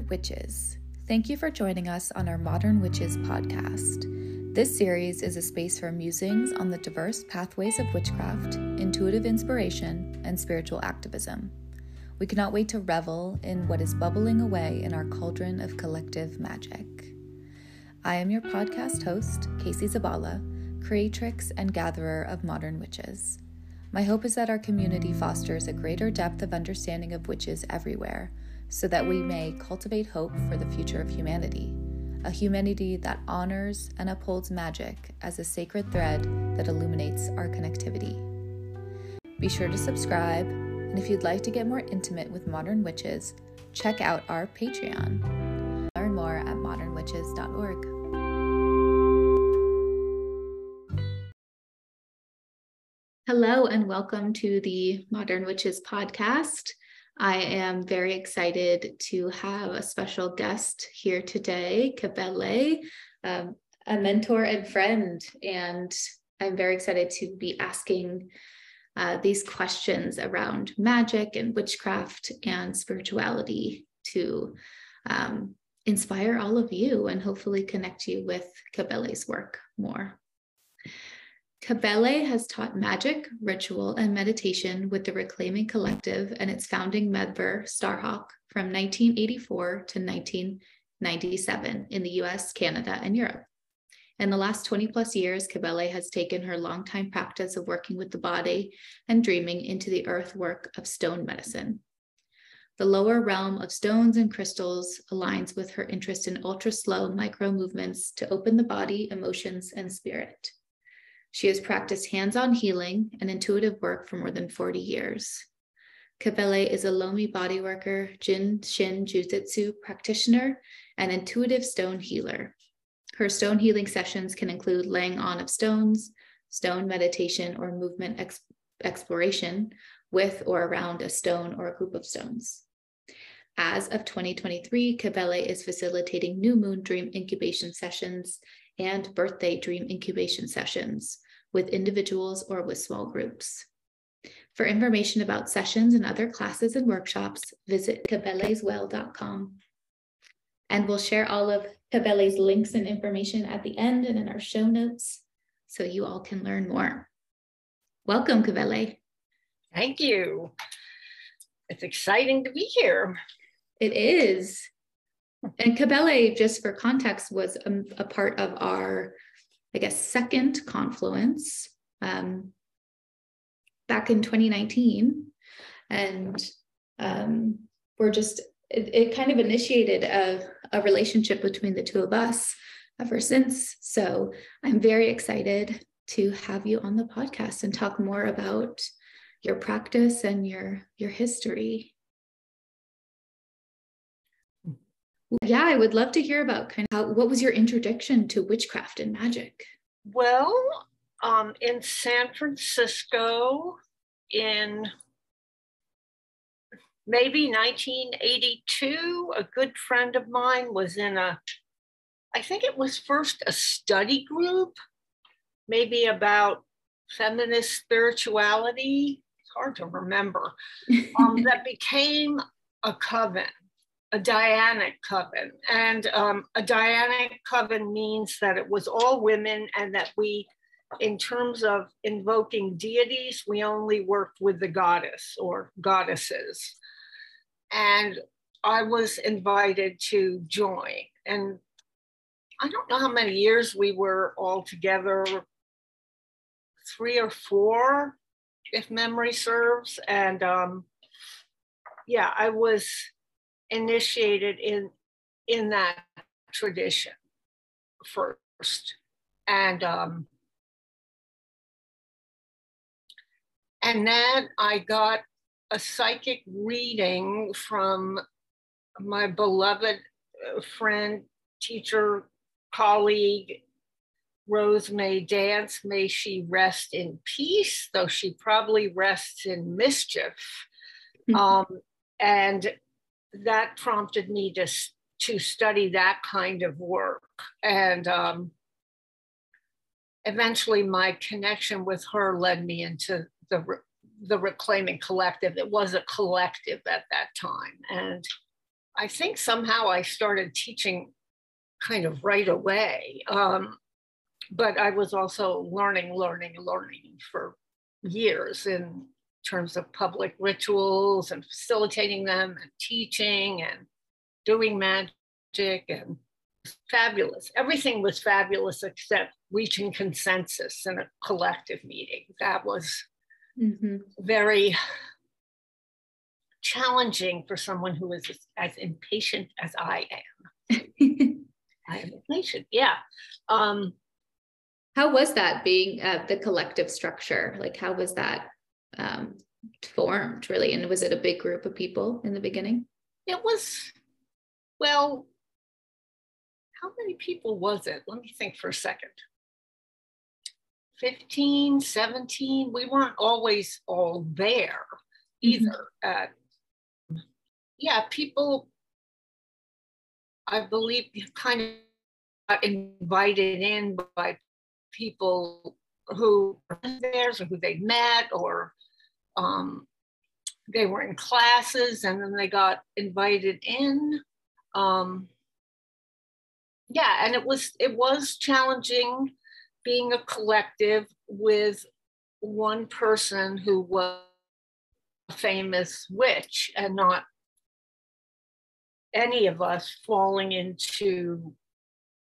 Witches, thank you for joining us on our Modern Witches podcast. This series is a space for musings on the diverse pathways of witchcraft, intuitive inspiration, and spiritual activism. We cannot wait to revel in what is bubbling away in our cauldron of collective magic. I am your podcast host, Casey Zabala, creatrix and gatherer of modern witches. My hope is that our community fosters a greater depth of understanding of witches everywhere so that we may cultivate hope for the future of humanity, a humanity that honors and upholds magic as a sacred thread that illuminates our connectivity. Be sure to subscribe, and if you'd like to get more intimate with modern witches, check out our Patreon. Learn more at modernwitches.org. Hello, and welcome to the Modern Witches podcast. I am very excited to have a special guest here today, Kabele, um, a mentor and friend. And I'm very excited to be asking uh, these questions around magic and witchcraft and spirituality to um, inspire all of you and hopefully connect you with Kabele's work more. Kabele has taught magic, ritual, and meditation with the Reclaiming Collective and its founding member, Starhawk, from 1984 to 1997 in the US, Canada, and Europe. In the last 20 plus years, Kabele has taken her longtime practice of working with the body and dreaming into the earthwork of stone medicine. The lower realm of stones and crystals aligns with her interest in ultra slow micro movements to open the body, emotions, and spirit. She has practiced hands on healing and intuitive work for more than 40 years. Kabele is a Lomi bodyworker, Jin Shin Jyutsu practitioner, and intuitive stone healer. Her stone healing sessions can include laying on of stones, stone meditation, or movement ex- exploration with or around a stone or a group of stones. As of 2023, Kabele is facilitating new moon dream incubation sessions and birthday dream incubation sessions with individuals or with small groups. For information about sessions and other classes and workshops, visit kabeleswell.com. And we'll share all of Kabele's links and information at the end and in our show notes so you all can learn more. Welcome, Kabele. Thank you. It's exciting to be here. It is. And Kabele, just for context, was a, a part of our I guess, second confluence um, back in 2019. And um, we're just, it, it, kind of initiated a, a relationship between the two of us ever since. So I'm very excited to have you on the podcast and talk more about your practice and your your history Yeah, I would love to hear about kind of how, what was your introduction to witchcraft and magic? Well, um, in San Francisco in maybe 1982, a good friend of mine was in a, I think it was first a study group, maybe about feminist spirituality. It's hard to remember, um, that became a coven a Dianic coven. And um, a Dianic coven means that it was all women and that we, in terms of invoking deities, we only worked with the goddess or goddesses. And I was invited to join. And I don't know how many years we were all together, three or four, if memory serves. And um, yeah, I was initiated in in that tradition first and um, and then i got a psychic reading from my beloved uh, friend teacher colleague Rose May Dance, may she rest in peace, though she probably rests in mischief. Mm-hmm. Um, and that prompted me to, to study that kind of work. And um, eventually, my connection with her led me into the, the Reclaiming Collective. It was a collective at that time. And I think somehow I started teaching kind of right away. Um, but I was also learning, learning, learning for years in terms of public rituals and facilitating them and teaching and doing magic and fabulous. Everything was fabulous except reaching consensus in a collective meeting. That was mm-hmm. very challenging for someone who is as impatient as I am. I am impatient, yeah. Um, how was that being uh, the collective structure? Like, how was that um, formed really? And was it a big group of people in the beginning? It was, well, how many people was it? Let me think for a second. 15, 17. We weren't always all there either. Mm-hmm. Uh, yeah, people, I believe, kind of got invited in by people who were theirs or who they met or um, they were in classes and then they got invited in. Um, yeah, and it was it was challenging being a collective with one person who was a famous witch and not any of us falling into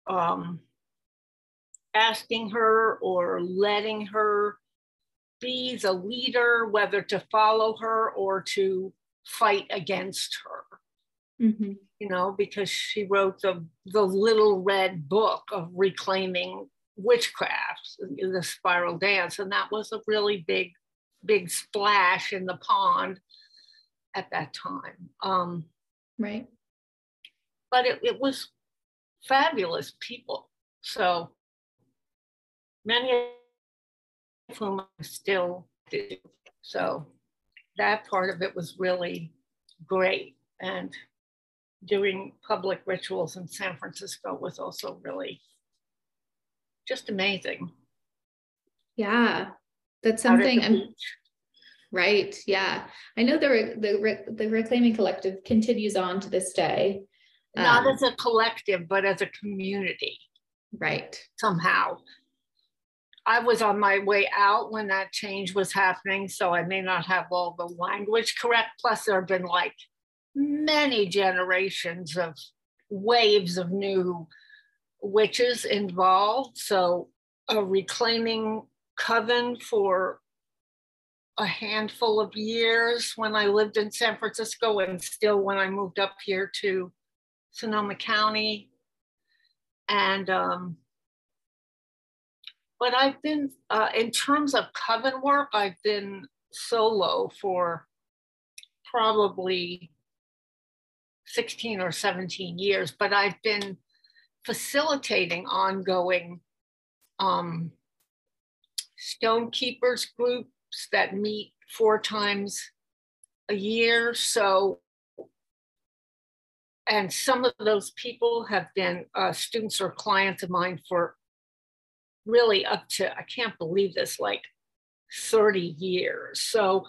um, asking her or letting her be the leader, whether to follow her or to fight against her. Mm-hmm. You know, because she wrote the the little red book of reclaiming witchcraft, the spiral dance, and that was a really big, big splash in the pond at that time. Um, right. But it, it was fabulous people. So many of whom I still do. So that part of it was really great. And doing public rituals in San Francisco was also really just amazing. Yeah, that's something I'm right. Yeah, I know the the the Reclaiming Collective continues on to this day. Not um, as a collective, but as a community. Right. Somehow. I was on my way out when that change was happening, so I may not have all the language correct. Plus, there have been like many generations of waves of new witches involved. So, a reclaiming coven for a handful of years when I lived in San Francisco, and still when I moved up here to Sonoma County. And um, but I've been, uh, in terms of coven work, I've been solo for probably 16 or 17 years, but I've been facilitating ongoing um, stone keepers groups that meet four times a year. So, and some of those people have been uh, students or clients of mine for really up to, I can't believe this, like 30 years. So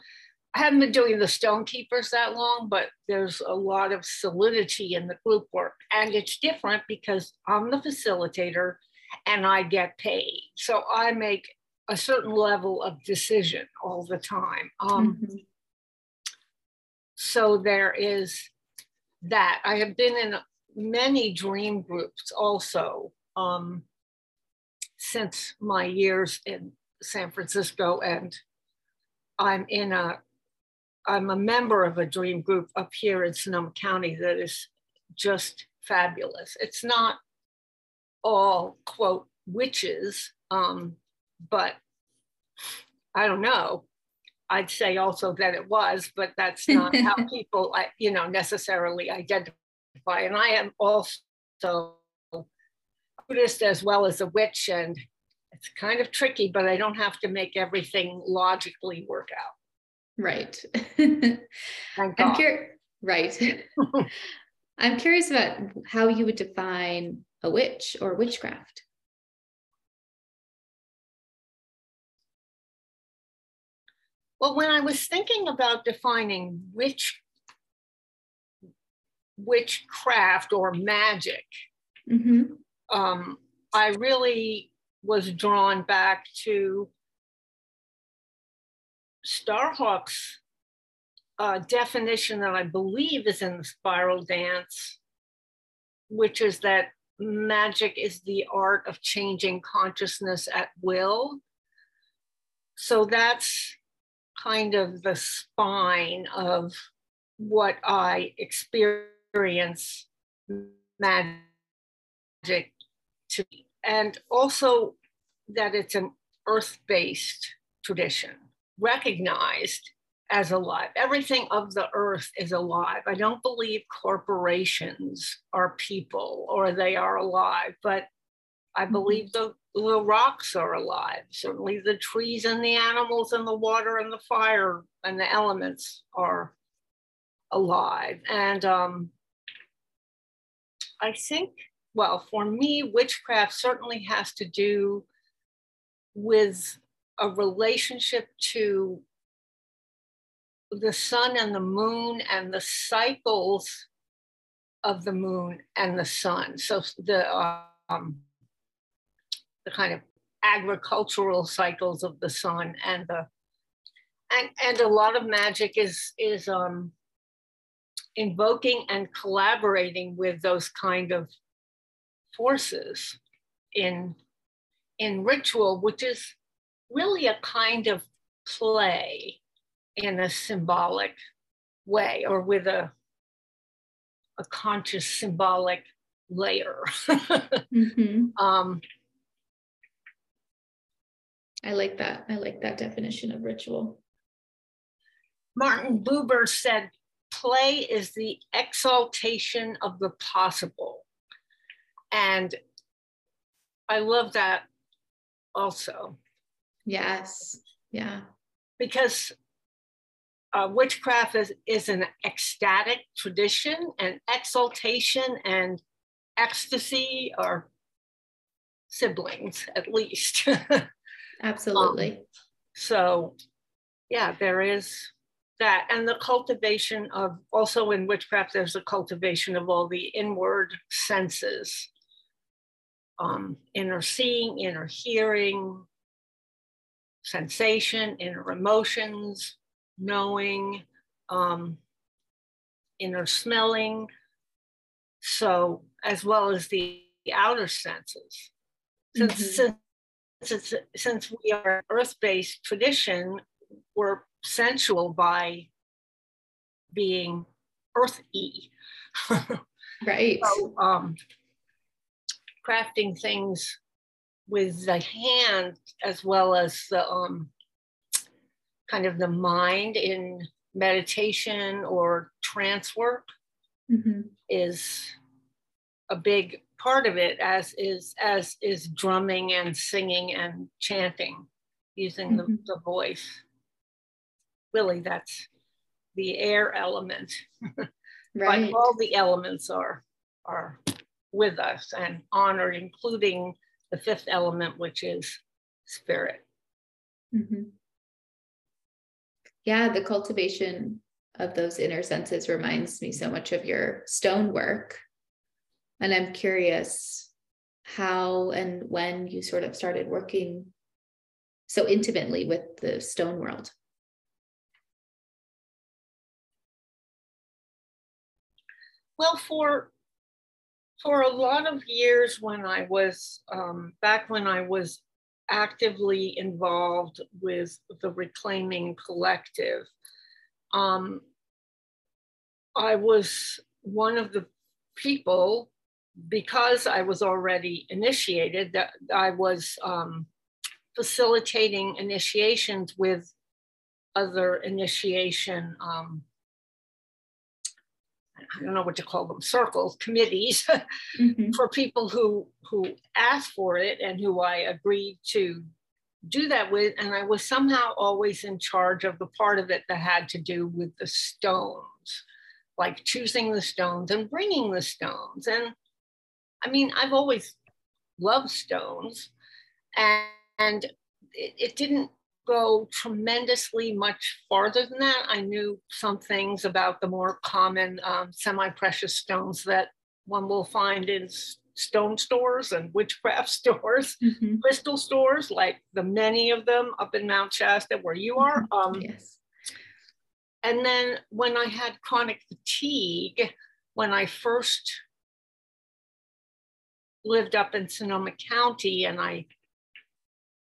I haven't been doing the stone keepers that long, but there's a lot of solidity in the group work. And it's different because I'm the facilitator and I get paid. So I make a certain level of decision all the time. Um, mm-hmm. So there is that. I have been in many dream groups also. Um, since my years in San Francisco and I'm in a I'm a member of a dream group up here in Sonoma County that is just fabulous. It's not all quote witches, um, but I don't know. I'd say also that it was, but that's not how people, you know, necessarily identify. And I am also Buddhist as well as a witch, and it's kind of tricky, but I don't have to make everything logically work out. Right. I'm curious. Right. I'm curious about how you would define a witch or witchcraft. Well, when I was thinking about defining witch witchcraft or magic, mm-hmm. Um, I really was drawn back to Starhawk's uh, definition that I believe is in the spiral dance, which is that magic is the art of changing consciousness at will. So that's kind of the spine of what I experience magic to be. And also that it's an earth based tradition, recognized as alive. Everything of the earth is alive. I don't believe corporations are people or they are alive, but I mm-hmm. believe the, the rocks are alive. Certainly the trees and the animals and the water and the fire and the elements are alive. And um, I think, well, for me, witchcraft certainly has to do with a relationship to the sun and the moon and the cycles of the moon and the sun. So the um, the kind of agricultural cycles of the sun and the and and a lot of magic is is um, invoking and collaborating with those kind of forces in in ritual, which is really a kind of play in a symbolic way or with a, a conscious symbolic layer. mm-hmm. um, I like that. I like that definition of ritual. Martin Buber said, play is the exaltation of the possible. And I love that also. Yes. Yeah. Because uh, witchcraft is, is an ecstatic tradition and exaltation and ecstasy are siblings at least absolutely um, so yeah there is that and the cultivation of also in witchcraft there's a cultivation of all the inward senses um, inner seeing inner hearing sensation inner emotions knowing, um, inner smelling, so as well as the, the outer senses. Since, mm-hmm. since, since we are earth-based tradition, we're sensual by being earthy. right. So, um, crafting things with the hand as well as the um, kind of the mind in meditation or trance work mm-hmm. is a big part of it as is as is drumming and singing and chanting using mm-hmm. the, the voice really that's the air element right all the elements are are with us and honored including the fifth element which is spirit mm-hmm yeah, the cultivation of those inner senses reminds me so much of your stone work. And I'm curious how and when you sort of started working so intimately with the stone world. Well, for for a lot of years when I was um, back when I was actively involved with the Reclaiming Collective. Um, I was one of the people, because I was already initiated, that I was um, facilitating initiations with other initiation um, I don't know what to call them, circles, committees mm-hmm. for people who who asked for it and who I agreed to do that with. And I was somehow always in charge of the part of it that had to do with the stones, like choosing the stones and bringing the stones. And I mean, I've always loved stones, and, and it, it didn't go tremendously much farther than that. I knew some things about the more common um, semi-precious stones that one will find in stone stores and witchcraft stores, mm-hmm. crystal stores, like the many of them up in Mount Shasta where you are. Mm-hmm. Um, yes. And then when I had chronic fatigue, when I first lived up in Sonoma County and I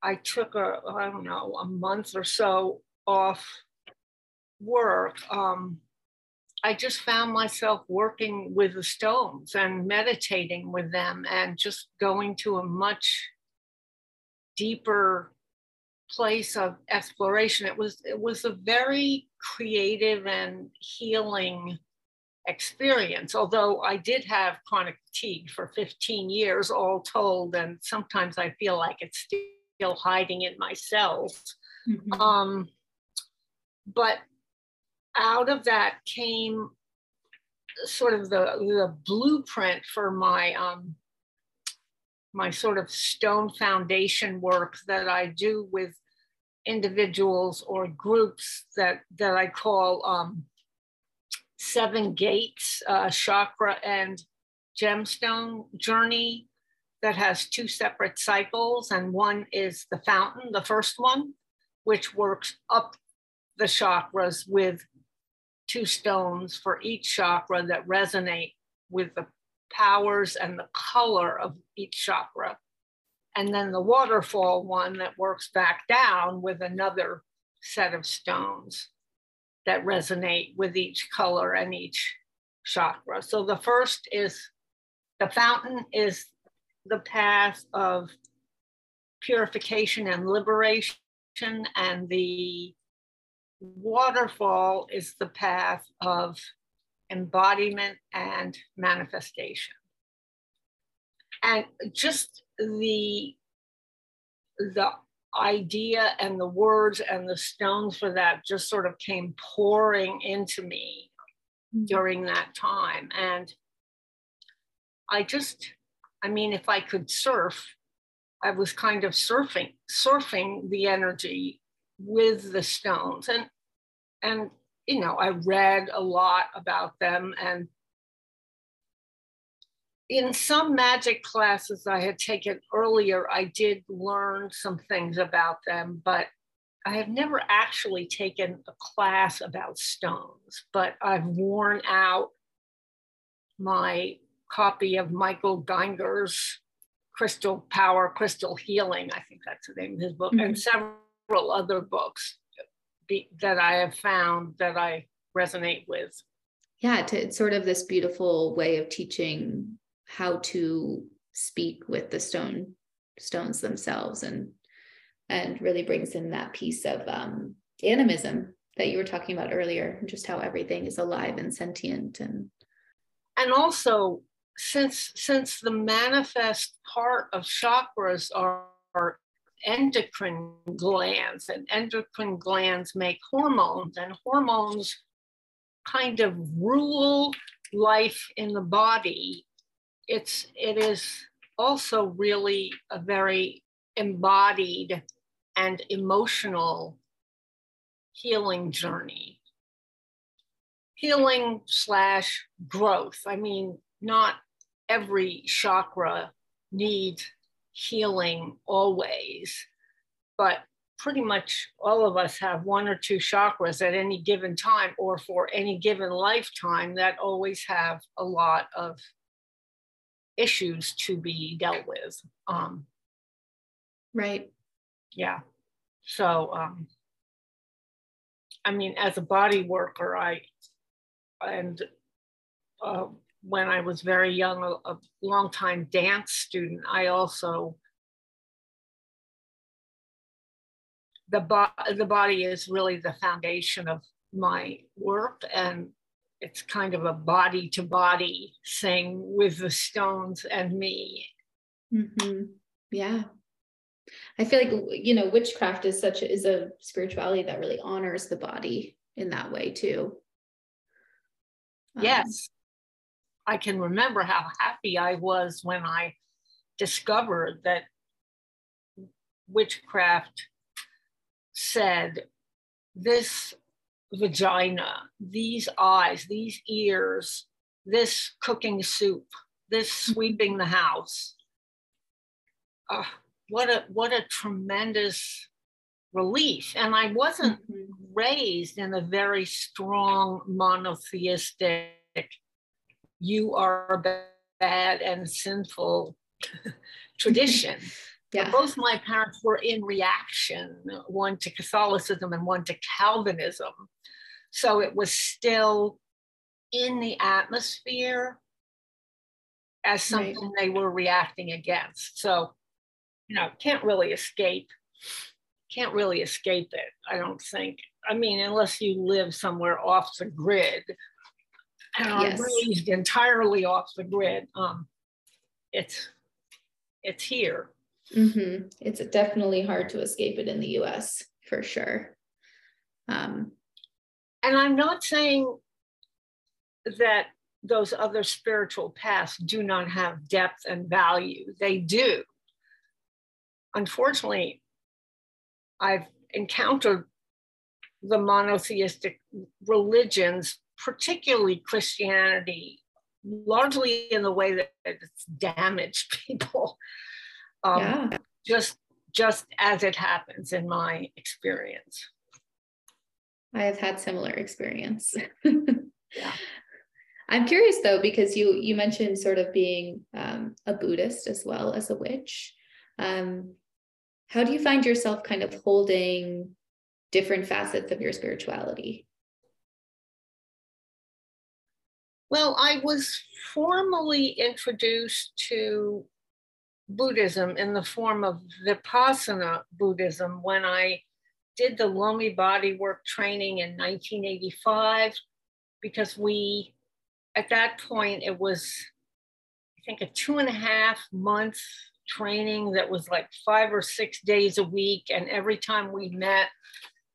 I took a I don't know a month or so off work. Um, I just found myself working with the stones and meditating with them and just going to a much deeper place of exploration. It was it was a very creative and healing experience, although I did have chronic fatigue for 15 years all told, and sometimes I feel like it's still hiding in myself. Mm-hmm. Um, but out of that came sort of the, the blueprint for my um, my sort of stone foundation work that I do with individuals or groups that that I call um, seven gates uh, chakra and gemstone journey that has two separate cycles and one is the fountain the first one which works up the chakras with two stones for each chakra that resonate with the powers and the color of each chakra. And then the waterfall one that works back down with another set of stones that resonate with each color and each chakra. So the first is the fountain is the path of purification and liberation, and the waterfall is the path of embodiment and manifestation. And just the, the idea and the words and the stones for that just sort of came pouring into me mm-hmm. during that time. And I just, I mean, if I could surf, I was kind of surfing, surfing the energy with the stones. And and you know i read a lot about them and in some magic classes i had taken earlier i did learn some things about them but i have never actually taken a class about stones but i've worn out my copy of michael gienger's crystal power crystal healing i think that's the name of his book mm-hmm. and several other books be, that I have found that I resonate with. Yeah, to, it's sort of this beautiful way of teaching how to speak with the stone stones themselves and and really brings in that piece of um, animism that you were talking about earlier just how everything is alive and sentient and and also since since the manifest part of chakras are, are endocrine glands, and endocrine glands make hormones, and hormones kind of rule life in the body. It's it is also really a very embodied and emotional healing journey. Healing slash growth. I mean, not every chakra needs healing always, but pretty much all of us have one or two chakras at any given time or for any given lifetime that always have a lot of issues to be dealt with. Um, right. Yeah. So, um, I mean, as a body worker, I, and uh, when I was very young, a, a long time dance student, I also the, bo- the body is really the foundation of my work and it's kind of a body to body thing with the stones and me. Mm-hmm. yeah. I feel like you know witchcraft is such a, is a spirituality that really honors the body in that way too. Um, yes I can remember how happy I was when I discovered that witchcraft said, This vagina, these eyes, these ears, this cooking soup, this mm-hmm. sweeping the house. Uh, what a what a tremendous relief. And I wasn't mm-hmm. raised in a very strong monotheistic, you are a bad and sinful tradition. Yeah. Both my parents were in reaction, one to Catholicism and one to Calvinism. So it was still in the atmosphere as something right. they were reacting against. So, you know, can't really escape, can't really escape it, I don't think. I mean, unless you live somewhere off the grid and are yes. raised entirely off the grid, um, it's it's here. Mm-hmm. It's definitely hard to escape it in the US for sure. Um, and I'm not saying that those other spiritual paths do not have depth and value. They do. Unfortunately, I've encountered the monotheistic religions, particularly Christianity, largely in the way that it's damaged people um, yeah. just just as it happens in my experience. I have had similar experience. yeah. I'm curious though, because you you mentioned sort of being um, a Buddhist as well as a witch. Um, how do you find yourself kind of holding different facets of your spirituality? Well, I was formally introduced to Buddhism in the form of Vipassana Buddhism when I did the Lomi body work training in 1985 because we, at that point, it was, I think, a two and a half month training that was like five or six days a week. And every time we met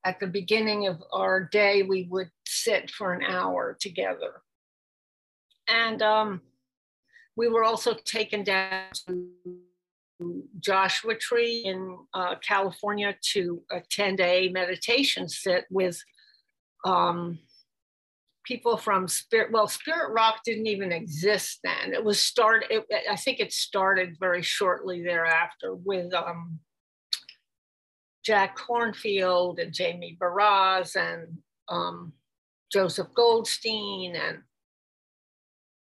at the beginning of our day, we would sit for an hour together. And um, we were also taken down to Joshua Tree in uh, California to attend a meditation sit with um, people from Spirit. Well, Spirit Rock didn't even exist then. It was started. I think it started very shortly thereafter with um, Jack Kornfield and Jamie Baraz and um, Joseph Goldstein and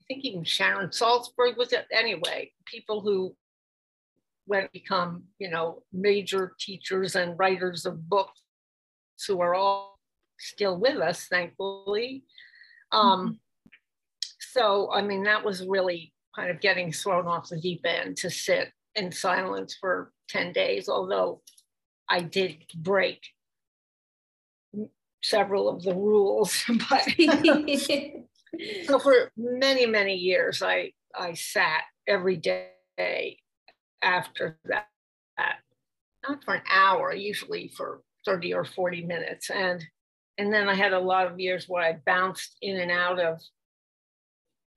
I think even Sharon Salzberg was it anyway. People who went become, you know, major teachers and writers of books who are all still with us, thankfully. Um, mm-hmm. So, I mean, that was really kind of getting thrown off the deep end to sit in silence for 10 days, although I did break several of the rules. but so for many, many years, I, I sat every day after that, not for an hour, usually for 30 or 40 minutes. And and then I had a lot of years where I bounced in and out of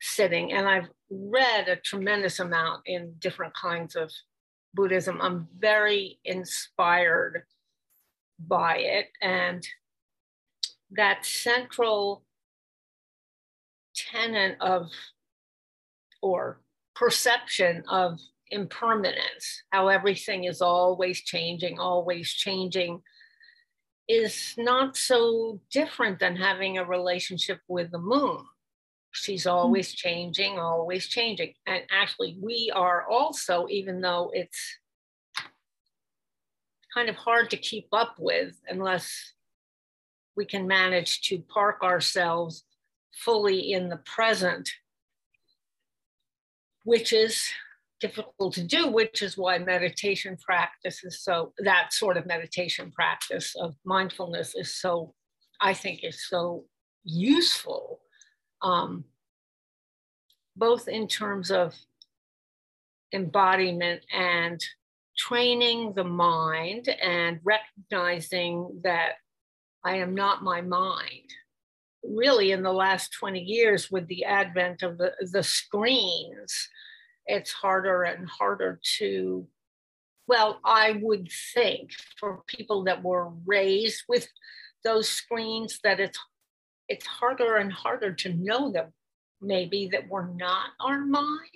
sitting. And I've read a tremendous amount in different kinds of Buddhism. I'm very inspired by it. And that central tenet of or perception of impermanence, how everything is always changing, always changing, is not so different than having a relationship with the moon. She's hmm. always changing, always changing. And actually, we are also, even though it's kind of hard to keep up with unless we can manage to park ourselves fully in the present, which is difficult to do, which is why meditation practice is so, that sort of meditation practice of mindfulness is so, I think, is so useful, um, both in terms of embodiment and training the mind and recognizing that I am not my mind. Really, in the last 20 years, with the advent of the, the screens, it's harder and harder to well, I would think for people that were raised with those screens that it's it's harder and harder to know them maybe that we're not our mind.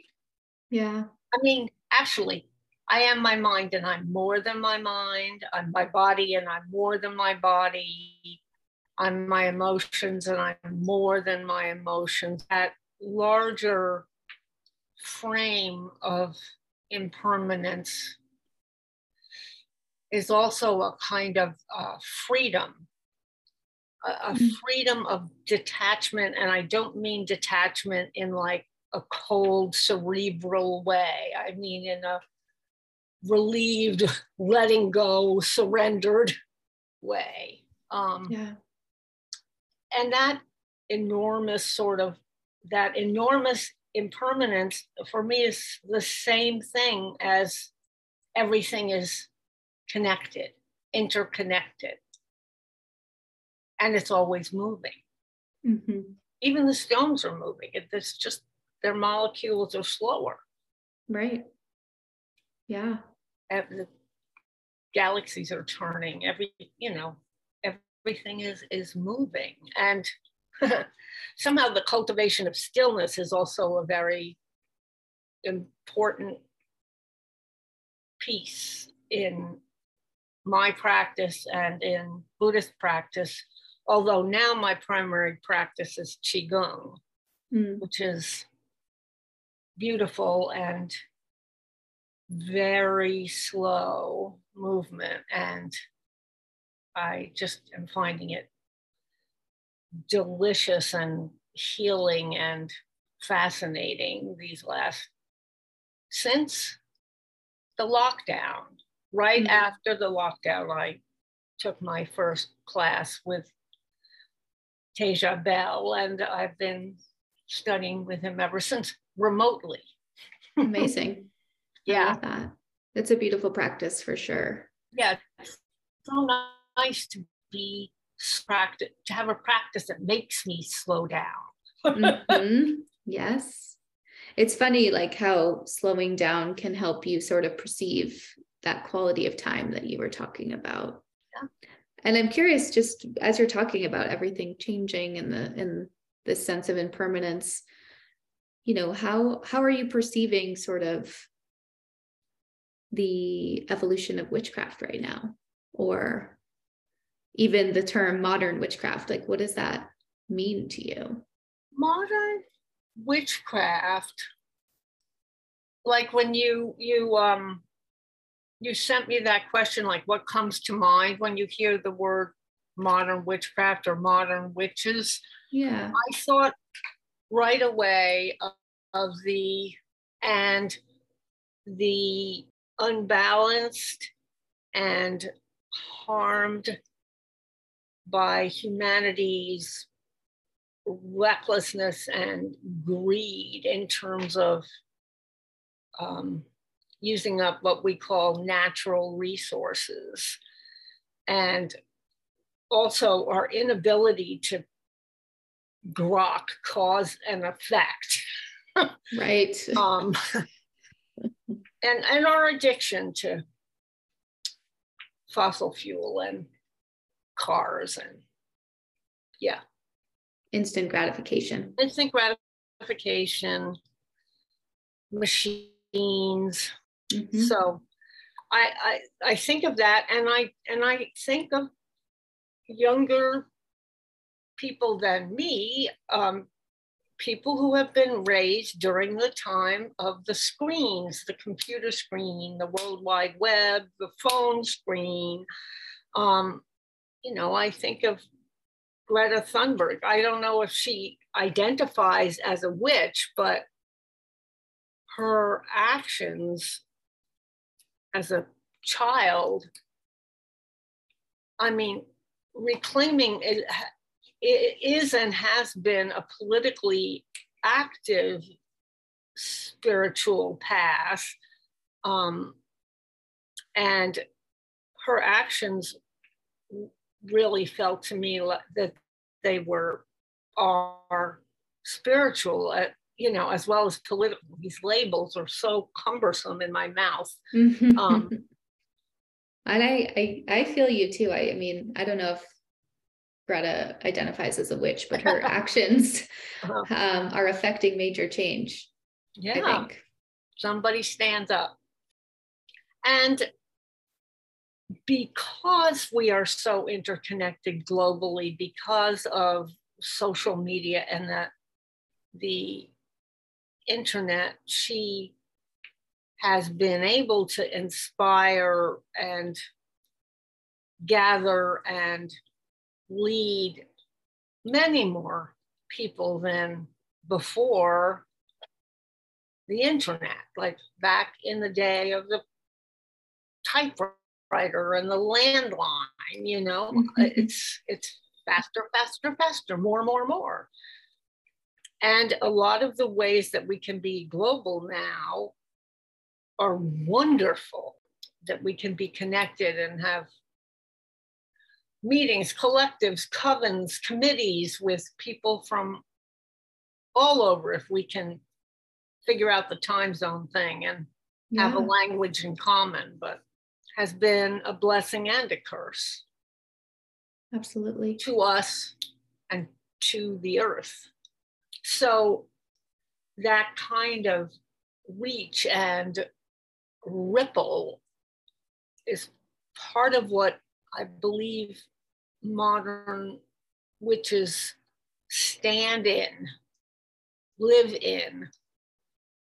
Yeah. I mean, actually, I am my mind and I'm more than my mind. I'm my body and I'm more than my body. I'm my emotions and I'm more than my emotions. That larger frame of impermanence is also a kind of uh, freedom, a, a mm. freedom of detachment. And I don't mean detachment in like a cold, cerebral way. I mean in a relieved, letting go, surrendered way. Um, yeah. And that enormous sort of, that enormous impermanence for me is the same thing as everything is connected, interconnected. And it's always moving. Mm-hmm. Even the stones are moving. It's just their molecules are slower. Right. Yeah. the galaxies are turning. Every, you know, everything is is moving. And somehow the cultivation of stillness is also a very important piece in my practice and in Buddhist practice, although now my primary practice is Qigong, mm. which is beautiful and very slow movement. And I just am finding it delicious and healing and fascinating these last since the lockdown right mm-hmm. after the lockdown, I took my first class with Teja Bell, and I've been studying with him ever since remotely. Amazing. yeah. that. It's a beautiful practice for sure. Yeah. So nice to be practice to have a practice that makes me slow down. mm-hmm. Yes. It's funny like how slowing down can help you sort of perceive that quality of time that you were talking about. Yeah. And I'm curious, just as you're talking about everything changing and the in this sense of impermanence, you know, how how are you perceiving sort of the evolution of witchcraft right now? Or even the term modern witchcraft, like what does that mean to you? Modern witchcraft, like when you you um you sent me that question like what comes to mind when you hear the word modern witchcraft or modern witches? Yeah. I thought right away of, of the and the unbalanced and harmed by humanity's recklessness and greed in terms of um, using up what we call natural resources. And also our inability to grok cause and effect. Right. Um, and and our addiction to fossil fuel and cars and yeah instant gratification instant gratification machines Mm-hmm. So I, I I think of that and I and I think of younger people than me, um, people who have been raised during the time of the screens, the computer screen, the World Wide Web, the phone screen. Um, you know, I think of Greta Thunberg. I don't know if she identifies as a witch, but her actions as a child, I mean, reclaiming it, it is and has been a politically active spiritual path. Um, and her actions really felt to me that they were are spiritual uh, you know, as well as political. These labels are so cumbersome in my mouth. Mm-hmm. Um, And I, I, I feel you too. I, I mean, I don't know if Greta identifies as a witch, but her actions uh-huh. um, are affecting major change. Yeah. Somebody stands up. And because we are so interconnected globally, because of social media and that the internet, she has been able to inspire and gather and lead many more people than before the internet, like back in the day of the typewriter and the landline, you know, mm-hmm. it's it's faster, faster, faster, more, more, more. And a lot of the ways that we can be global now are wonderful, that we can be connected and have meetings, collectives, covens, committees with people from all over if we can figure out the time zone thing and yeah. have a language in common, but has been a blessing and a curse. Absolutely. To us and to the earth. So that kind of reach and ripple is part of what I believe modern witches stand in, live in,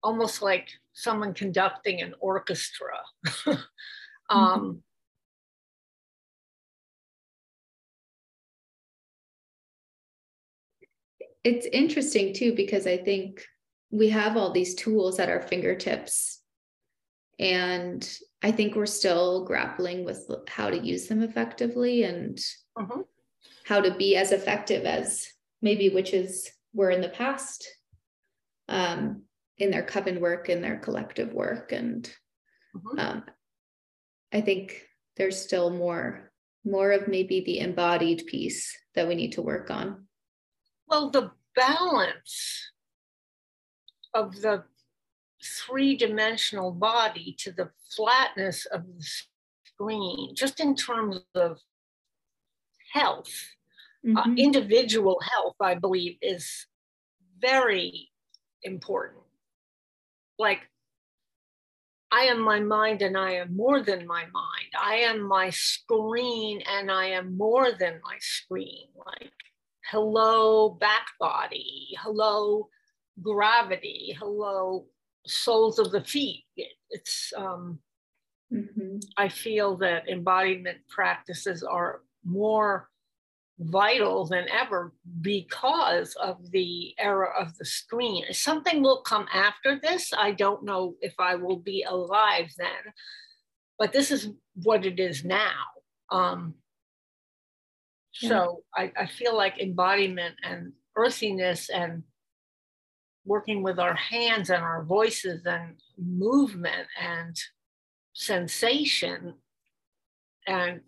almost like someone conducting an orchestra. um, mm-hmm. It's interesting too, because I think we have all these tools at our fingertips. And I think we're still grappling with how to use them effectively and uh-huh. how to be as effective as maybe witches were in the past. Um, in their coven work and their collective work and mm-hmm. um, i think there's still more more of maybe the embodied piece that we need to work on well the balance of the three-dimensional body to the flatness of the screen just in terms of health uh, mm-hmm. uh, individual health i believe is very important like I am my mind and I am more than my mind. I am my screen and I am more than my screen. Like, hello, back body. Hello, gravity. Hello, soles of the feet. It's, um, mm-hmm. I feel that embodiment practices are more vital than ever because of the era of the screen. Something will come after this. I don't know if I will be alive then, but this is what it is now. Um, yeah. So I, I feel like embodiment and earthiness and working with our hands and our voices and movement and sensation and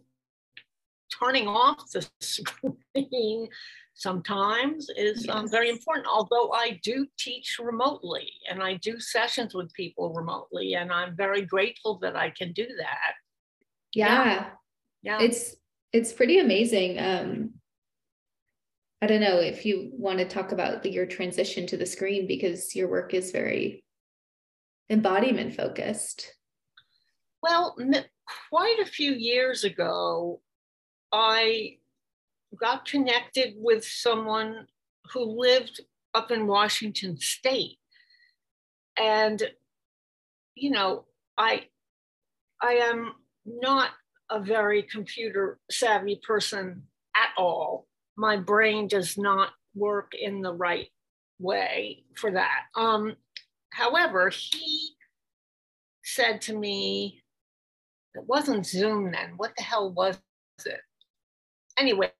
turning off the screen sometimes is um, yes. um, very important. Although I do teach remotely and I do sessions with people remotely, and I'm very grateful that I can do that. Yeah, yeah, yeah. it's it's pretty amazing. Um, I don't know if you want to talk about the, your transition to the screen because your work is very embodiment focused. Well, quite a few years ago, I got connected with someone who lived up in Washington State. And, you know, I I am not a very computer savvy person at all. My brain does not work in the right way for that. Um, however, he said to me, it wasn't Zoom then. What the hell was it? Anyway,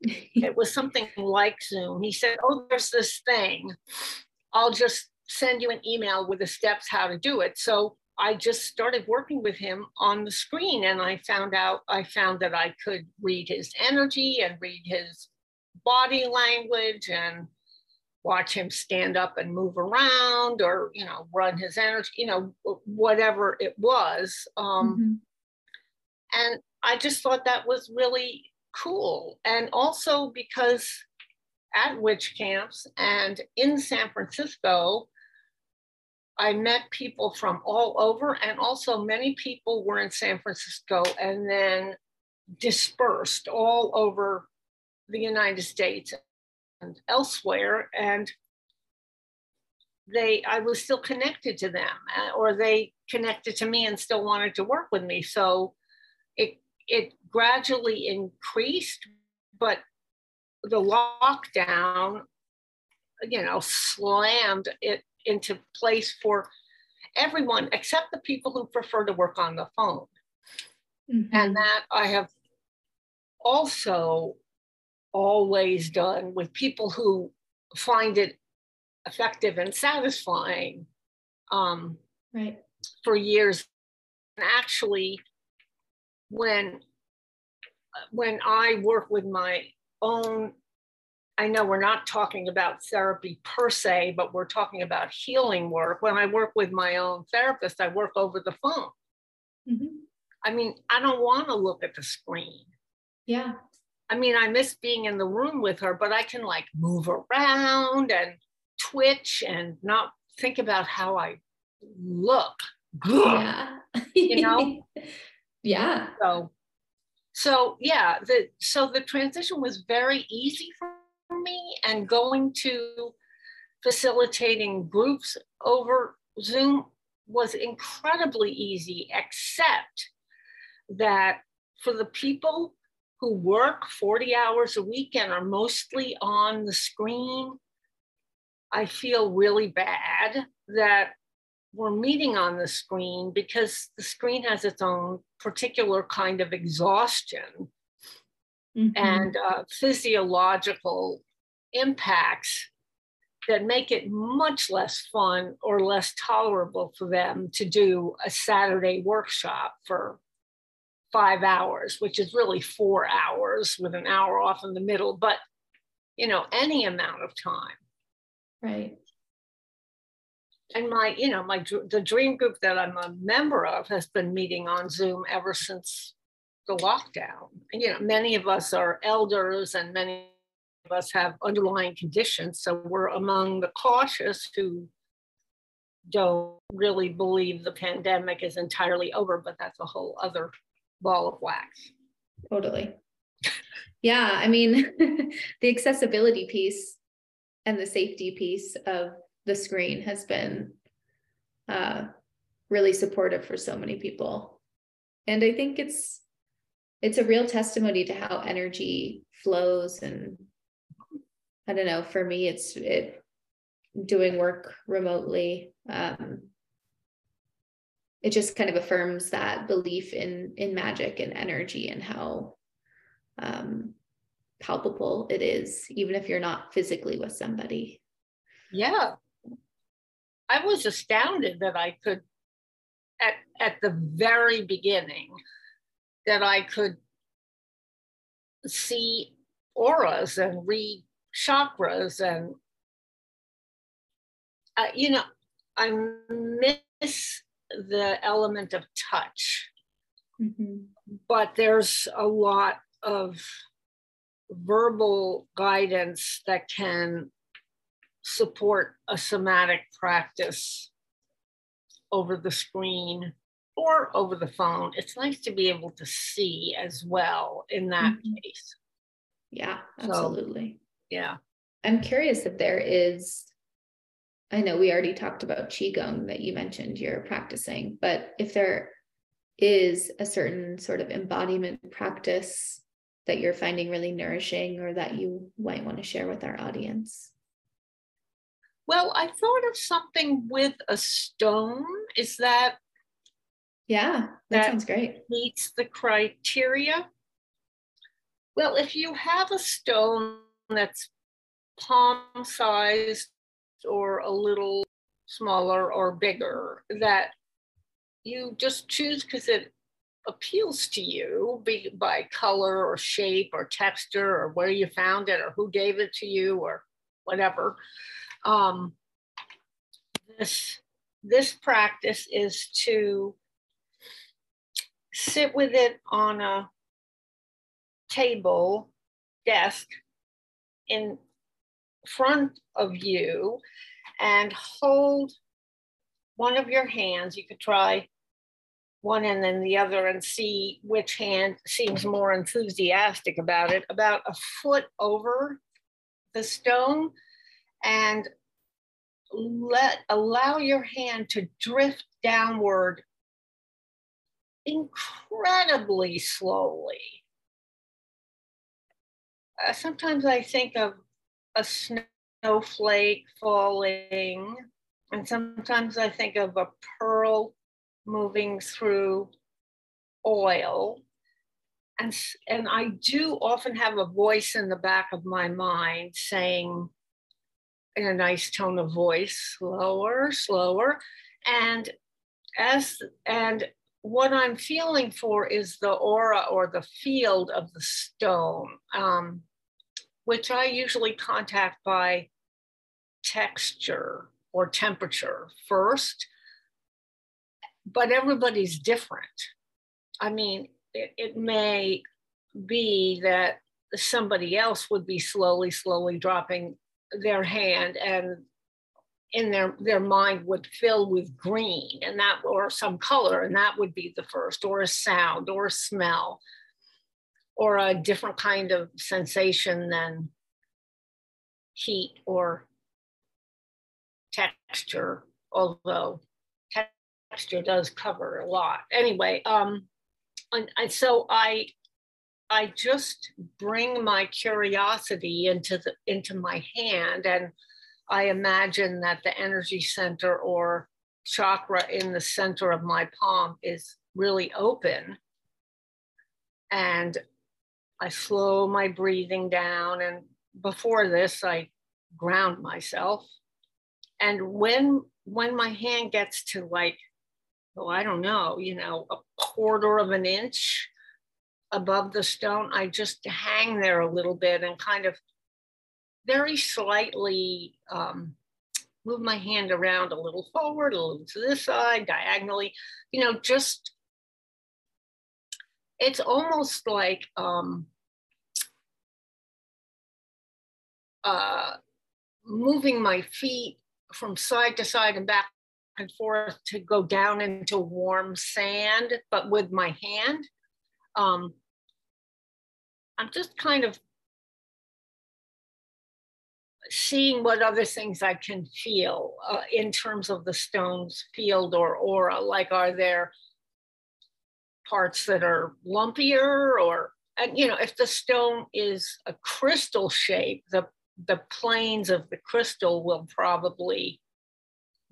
it was something like Zoom. He said, Oh, there's this thing. I'll just send you an email with the steps how to do it. So I just started working with him on the screen and I found out, I found that I could read his energy and read his body language and watch him stand up and move around or, you know, run his energy, you know, whatever it was. Um, mm-hmm And I just thought that was really cool. And also because at witch camps and in San Francisco, I met people from all over, and also many people were in San Francisco and then dispersed all over the United States and elsewhere. And they, I was still connected to them, uh, or they connected to me and still wanted to work with me. So it it gradually increased, but the lockdown, you know, slammed it into place for everyone except the people who prefer to work on the phone. Mm-hmm. And that I have also always done with people who find it effective and satisfying um, right. for years. And actually, when when I work with my own I know we're not talking about therapy per se, but we're talking about healing work. When I work with my own therapist, I work over the phone. Mm-hmm. I mean, I don't want to look at the screen. Yeah. I mean, I miss being in the room with her, but I can like move around and twitch and not think about how I look. Yeah. you know? yeah. So so yeah, the so the transition was very easy for me and going to facilitating groups over Zoom was incredibly easy, except that for the people who work 40 hours a week and are mostly on the screen, I feel really bad that we're meeting on the screen because the screen has its own particular kind of exhaustion mm-hmm. and uh, physiological impacts that make it much less fun or less tolerable for them to do a Saturday workshop for five hours, which is really four hours with an hour off in the middle, but you know, any amount of time. Right. And my, you know, my the dream group that I'm a member of has been meeting on Zoom ever since the lockdown. And, you know, many of us are elders and many of us have underlying conditions. So we're among the cautious who don't really believe the pandemic is entirely over, but that's a whole other ball of wax. Totally. Yeah. I mean, the accessibility piece and the safety piece of the screen has been uh, really supportive for so many people. And I think it's it's a real testimony to how energy flows and I don't know, for me it's it doing work remotely um, it just kind of affirms that belief in in magic and energy and how um, palpable it is even if you're not physically with somebody yeah i was astounded that i could at at the very beginning that i could see auras and read chakras and uh, you know i miss the element of touch mm-hmm. but there's a lot of verbal guidance that can support a somatic practice over the screen or over the phone. It's nice to be able to see as well in that mm-hmm. case. Yeah, absolutely. So, yeah. I'm curious if there is, I know we already talked about Qigong that you mentioned you're practicing, but if there is a certain sort of embodiment practice that you're finding really nourishing or that you might want to share with our audience? Well, I thought of something with a stone. Is that? Yeah, that, that sounds great. Meets the criteria. Well, if you have a stone that's palm sized or a little smaller or bigger, that you just choose because it appeals to you be, by color or shape or texture or where you found it or who gave it to you or whatever. Um, this, this practice is to sit with it on a table, desk in front of you and hold one of your hands. You could try one and then the other and see which hand seems more enthusiastic about it, about a foot over the stone and let allow your hand to drift downward incredibly slowly. Uh, sometimes I think of a snowflake falling, and sometimes I think of a pearl moving through oil. And, and I do often have a voice in the back of my mind saying, in a nice tone of voice, slower, slower. And as and what I'm feeling for is the aura or the field of the stone, um, which I usually contact by texture or temperature first. But everybody's different. I mean, it, it may be that somebody else would be slowly, slowly dropping their hand and in their their mind would fill with green and that or some color and that would be the first or a sound or a smell or a different kind of sensation than heat or texture although texture does cover a lot. Anyway um and, and so i i just bring my curiosity into the into my hand and I imagine that the energy center or chakra in the center of my palm is really open. And I slow my breathing down. And before this, I ground myself. And when when my hand gets to like, oh, I don't know, you know, a quarter of an inch above the stone, I just hang there a little bit and kind of very slightly um, move my hand around a little forward, a little to this side, diagonally, you know, just, it's almost like um, uh, moving my feet from side to side and back and forth to go down into warm sand, but with my hand. Um, I'm just kind of seeing what other things I can feel uh, in terms of the stone's field or aura. Like, are there parts that are lumpier or, and you know, if the stone is a crystal shape, the, the planes of the crystal will probably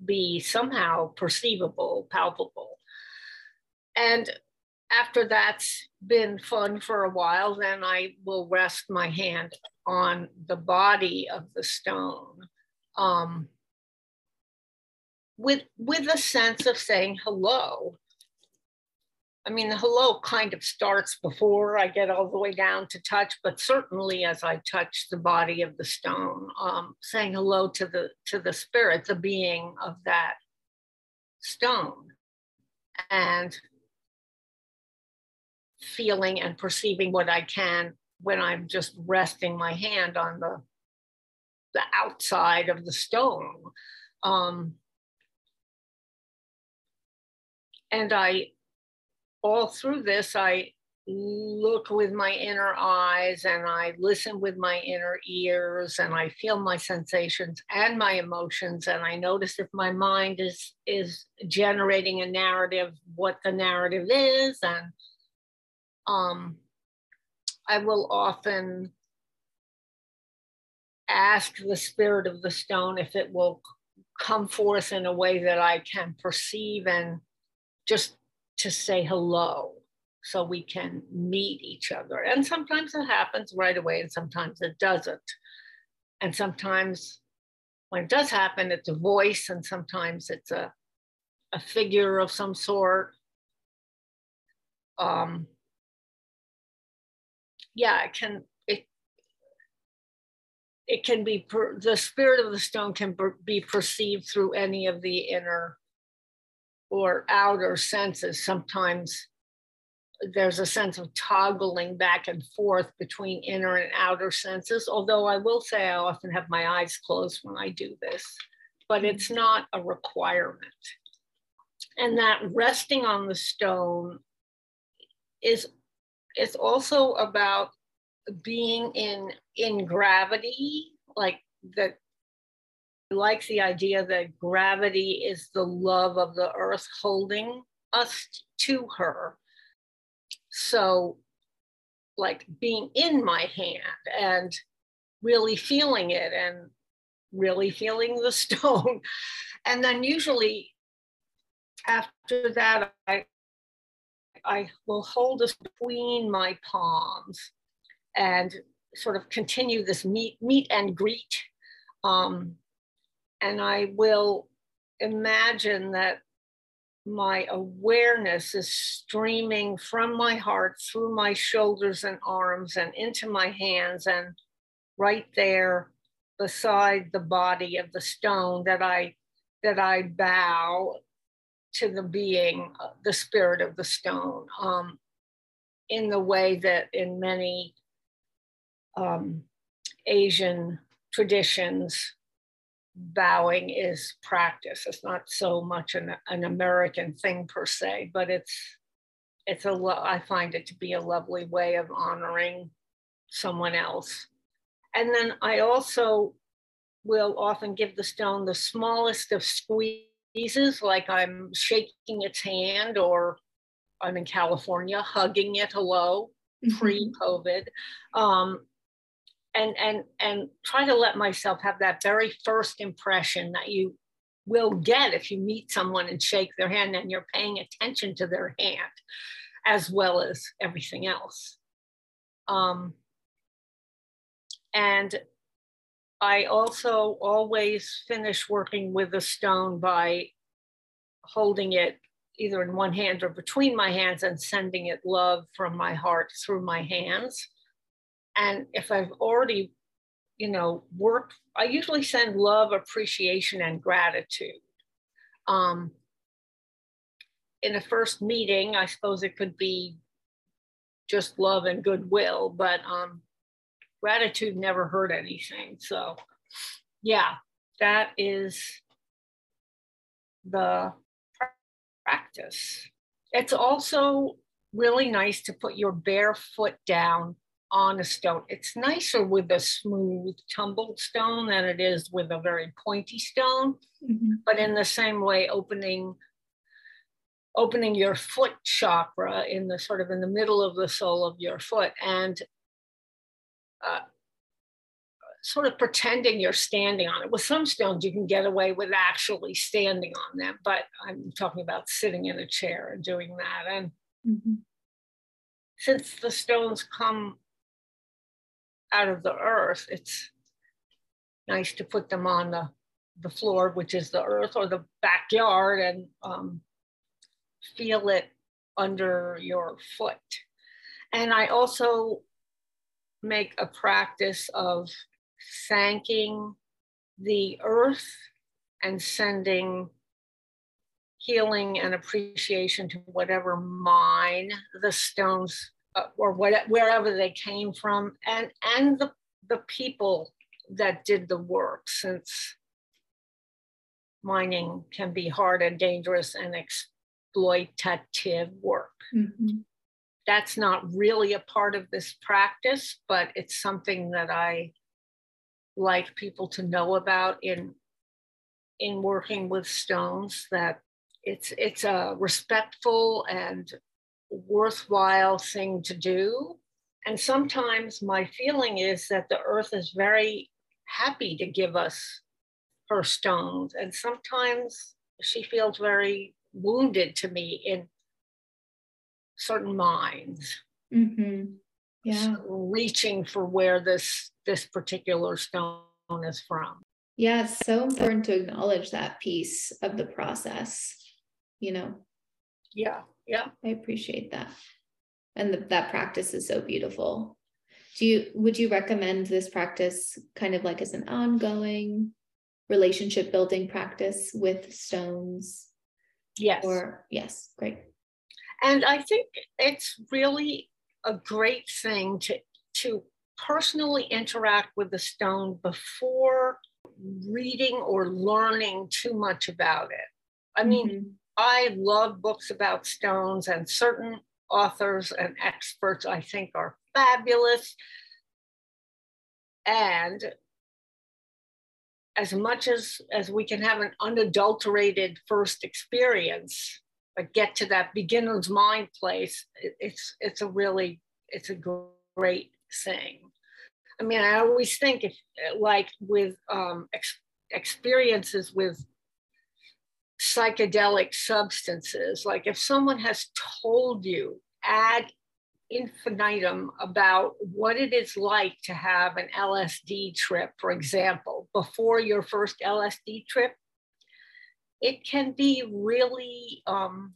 be somehow perceivable, palpable. And after that's been fun for a while, then I will rest my hand on the body of the stone um, with, with a sense of saying hello. I mean, the hello kind of starts before I get all the way down to touch, but certainly as I touch the body of the stone, um, saying hello to the to the spirit, the being of that stone, and feeling and perceiving what I can when I'm just resting my hand on the the outside of the stone. Um, and I, all through this, I look with my inner eyes and I listen with my inner ears and I feel my sensations and my emotions and I notice if my mind is is generating a narrative, what the narrative is and um, I will often ask the spirit of the stone if it will come forth in a way that I can perceive and just to say hello so we can meet each other. And sometimes it happens right away and sometimes it doesn't. And sometimes when it does happen, it's a voice and sometimes it's a, a figure of some sort. Um, yeah, it can it it can be per, the spirit of the stone can per, be perceived through any of the inner or outer senses. Sometimes there's a sense of toggling back and forth between inner and outer senses. Although I will say I often have my eyes closed when I do this, but it's mm-hmm. not a requirement. And that resting on the stone is it's also about being in in gravity, like that likes the idea that gravity is the love of the earth holding us to her so, like being in my hand and really feeling it and really feeling the stone. And then usually after that, I, I will hold this between my palms and sort of continue this meet, meet and greet. Um, and I will imagine that my awareness is streaming from my heart through my shoulders and arms and into my hands and right there beside the body of the stone that I that I bow to the being, uh, the spirit of the stone, um, in the way that in many um, Asian traditions bowing is practice. It's not so much an, an American thing per se, but it's it's a lo- I find it to be a lovely way of honoring someone else. And then I also will often give the stone the smallest of squeezes, like I'm shaking its hand or I'm in California hugging it hello, mm-hmm. pre-COVID. Um, and and and try to let myself have that very first impression that you will get if you meet someone and shake their hand and you're paying attention to their hand as well as everything else um, and i also always finish working with a stone by holding it either in one hand or between my hands and sending it love from my heart through my hands and if I've already, you know, worked, I usually send love, appreciation, and gratitude. Um, in a first meeting, I suppose it could be just love and goodwill, but um, gratitude never hurt anything. So, yeah, that is the practice. It's also really nice to put your bare foot down on a stone. It's nicer with a smooth tumbled stone than it is with a very pointy stone. Mm-hmm. But in the same way, opening opening your foot chakra in the sort of in the middle of the sole of your foot and uh, sort of pretending you're standing on it. With some stones, you can get away with actually standing on them, but I'm talking about sitting in a chair and doing that. And mm-hmm. since the stones come out of the earth, it's nice to put them on the, the floor, which is the earth or the backyard, and um, feel it under your foot. And I also make a practice of thanking the earth and sending healing and appreciation to whatever mine the stones uh, or what, wherever they came from, and and the the people that did the work, since mining can be hard and dangerous and exploitative work. Mm-hmm. That's not really a part of this practice, but it's something that I like people to know about in in working with stones that it's it's a respectful and worthwhile thing to do. And sometimes my feeling is that the earth is very happy to give us her stones. And sometimes she feels very wounded to me in certain minds. Mm-hmm. Yeah. So reaching for where this this particular stone is from. Yeah, it's so important to acknowledge that piece of the process, you know. Yeah. Yeah. I appreciate that. And the, that practice is so beautiful. Do you would you recommend this practice kind of like as an ongoing relationship building practice with stones? Yes. Or yes, great. And I think it's really a great thing to, to personally interact with the stone before reading or learning too much about it. I mean, mm-hmm. I love books about stones, and certain authors and experts I think are fabulous. And as much as, as we can have an unadulterated first experience, but get to that beginner's mind place, it's, it's a really, it's a great thing. I mean, I always think if like with um, ex- experiences with psychedelic substances, like if someone has told you ad infinitum about what it is like to have an LSD trip, for example, before your first LSD trip, it can be really um,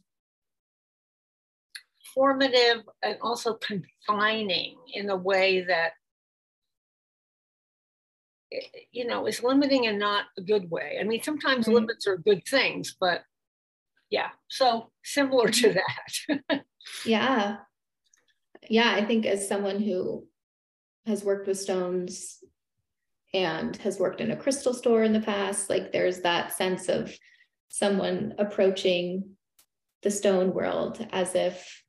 formative and also confining in a way that you know is limiting and not a good way i mean sometimes mm-hmm. limits are good things but yeah so similar to mm-hmm. that yeah yeah i think as someone who has worked with stones and has worked in a crystal store in the past like there's that sense of someone approaching the stone world as if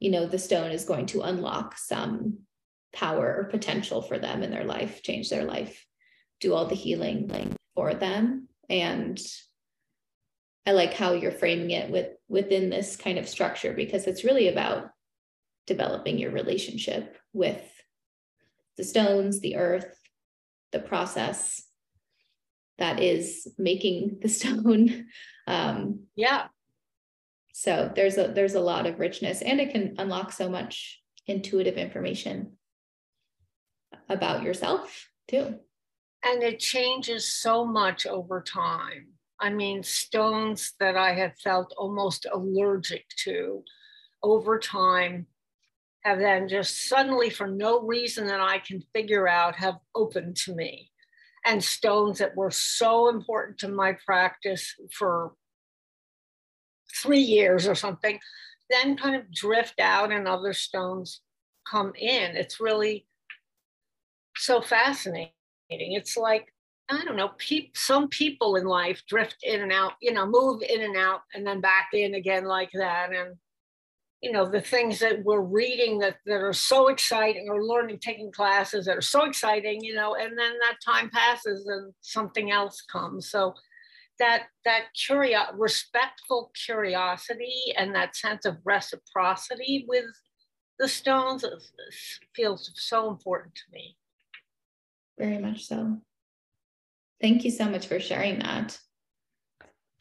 you know the stone is going to unlock some power or potential for them in their life, change their life, do all the healing for them. And I like how you're framing it with within this kind of structure because it's really about developing your relationship with the stones, the earth, the process that is making the stone. Um, yeah. So there's a there's a lot of richness, and it can unlock so much intuitive information about yourself too. And it changes so much over time. I mean, stones that I have felt almost allergic to over time have then just suddenly, for no reason that I can figure out, have opened to me. And stones that were so important to my practice for three years or something, then kind of drift out and other stones come in. It's really so fascinating. It's like, I don't know, pe- some people in life drift in and out, you know, move in and out and then back in again like that. And, you know, the things that we're reading that, that are so exciting or learning, taking classes that are so exciting, you know, and then that time passes and something else comes. So that that curio- respectful curiosity and that sense of reciprocity with the stones feels so important to me very much so. Thank you so much for sharing that.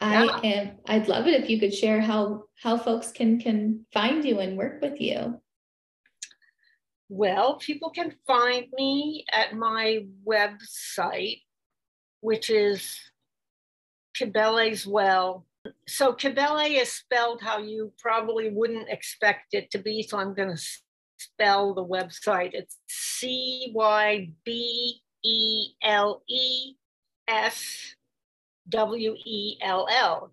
I yeah. am I'd love it if you could share how how folks can can find you and work with you. Well, people can find me at my website, which is Cybele's Well. So Cybele is spelled how you probably wouldn't expect it to be. So I'm going to spell the website. It's C Y B E L E S W E L L,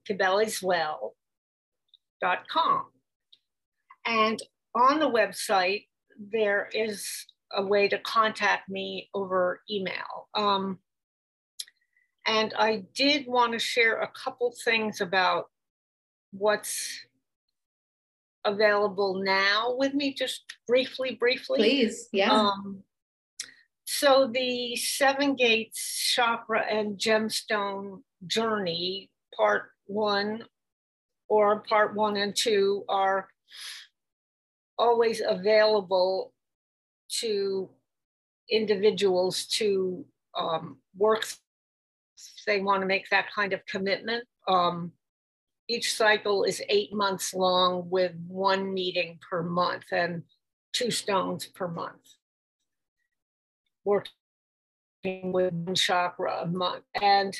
com, And on the website, there is a way to contact me over email. Um, and I did want to share a couple things about what's available now with me, just briefly, briefly. Please, yeah. Um, so the Seven Gates Chakra and Gemstone Journey, part one or part one and two, are always available to individuals to um, work they want to make that kind of commitment. Um, each cycle is eight months long with one meeting per month and two stones per month working with one chakra a month. And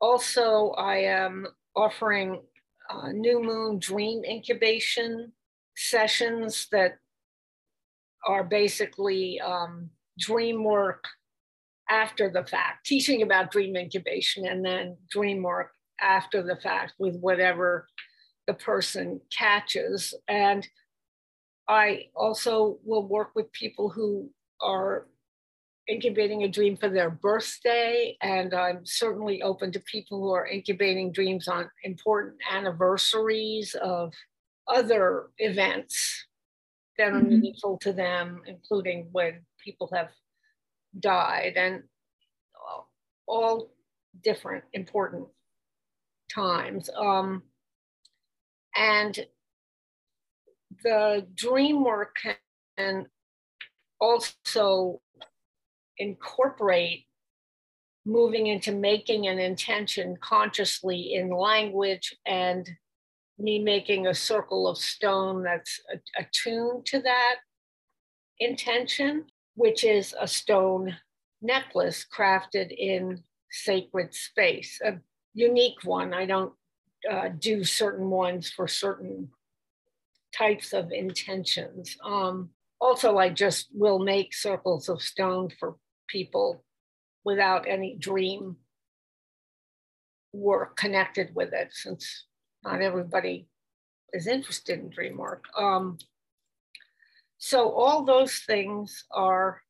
also, I am offering uh, new moon dream incubation sessions that are basically um, dream work after the fact, teaching about dream incubation and then dream work after the fact with whatever the person catches. And I also will work with people who are incubating a dream for their birthday. And I'm certainly open to people who are incubating dreams on important anniversaries of other events that are mm-hmm. meaningful to them, including when people have died and all different important times. Um, and the dream work can also incorporate moving into making an intention consciously in language and me making a circle of stone that's attuned to that intention, which is a stone necklace crafted in sacred space, a unique one. I don't uh, do certain ones for certain types of intentions. Um, also, I just will make circles of stone for people without any dream work connected with it, since not everybody is interested in dream work. Um, so all those things are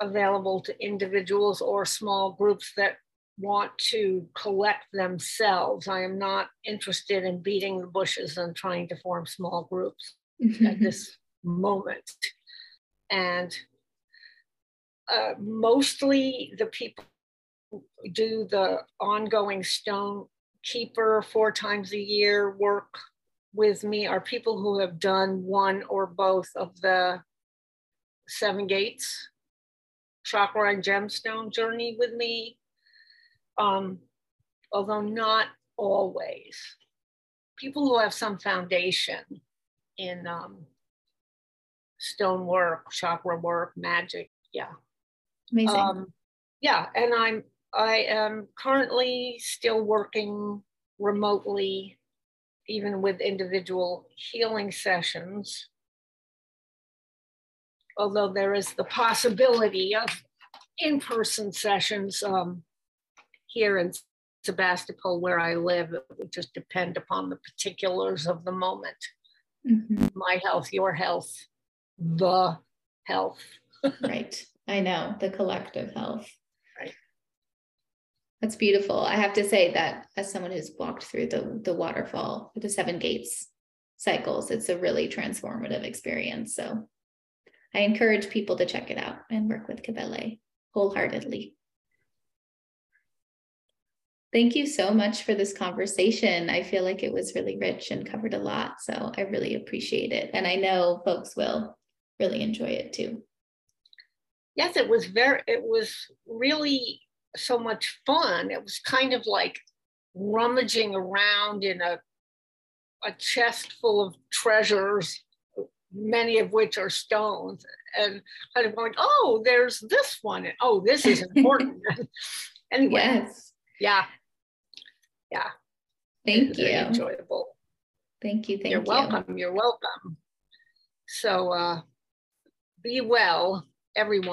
available to individuals or small groups that want to collect themselves. I am not interested in beating the bushes and trying to form small groups at this moment. And uh, mostly the people do the ongoing stone keeper four times a year work with me are people who have done one or both of the seven gates chakra and gemstone journey with me um, although not always. People who have some foundation in um, stone work chakra work magic yeah amazing um, yeah and i'm I am currently still working remotely, even with individual healing sessions. Although there is the possibility of in person sessions um, here in Sebastopol, where I live, it would just depend upon the particulars of the moment. Mm-hmm. My health, your health, the health. right. I know, the collective health. Right. That's beautiful. I have to say that as someone who's walked through the the waterfall, the seven gates cycles, it's a really transformative experience. So I encourage people to check it out and work with Cybele wholeheartedly. Thank you so much for this conversation. I feel like it was really rich and covered a lot. So I really appreciate it. And I know folks will really enjoy it too. Yes, it was very, it was really so much fun. It was kind of like rummaging around in a, a chest full of treasures, many of which are stones, and kind of going, oh, there's this one. And, oh, this is important. anyway, yes. yeah. Yeah. Thank you. Enjoyable. Thank you. Thank You're you. welcome. You're welcome. So uh, be well, everyone.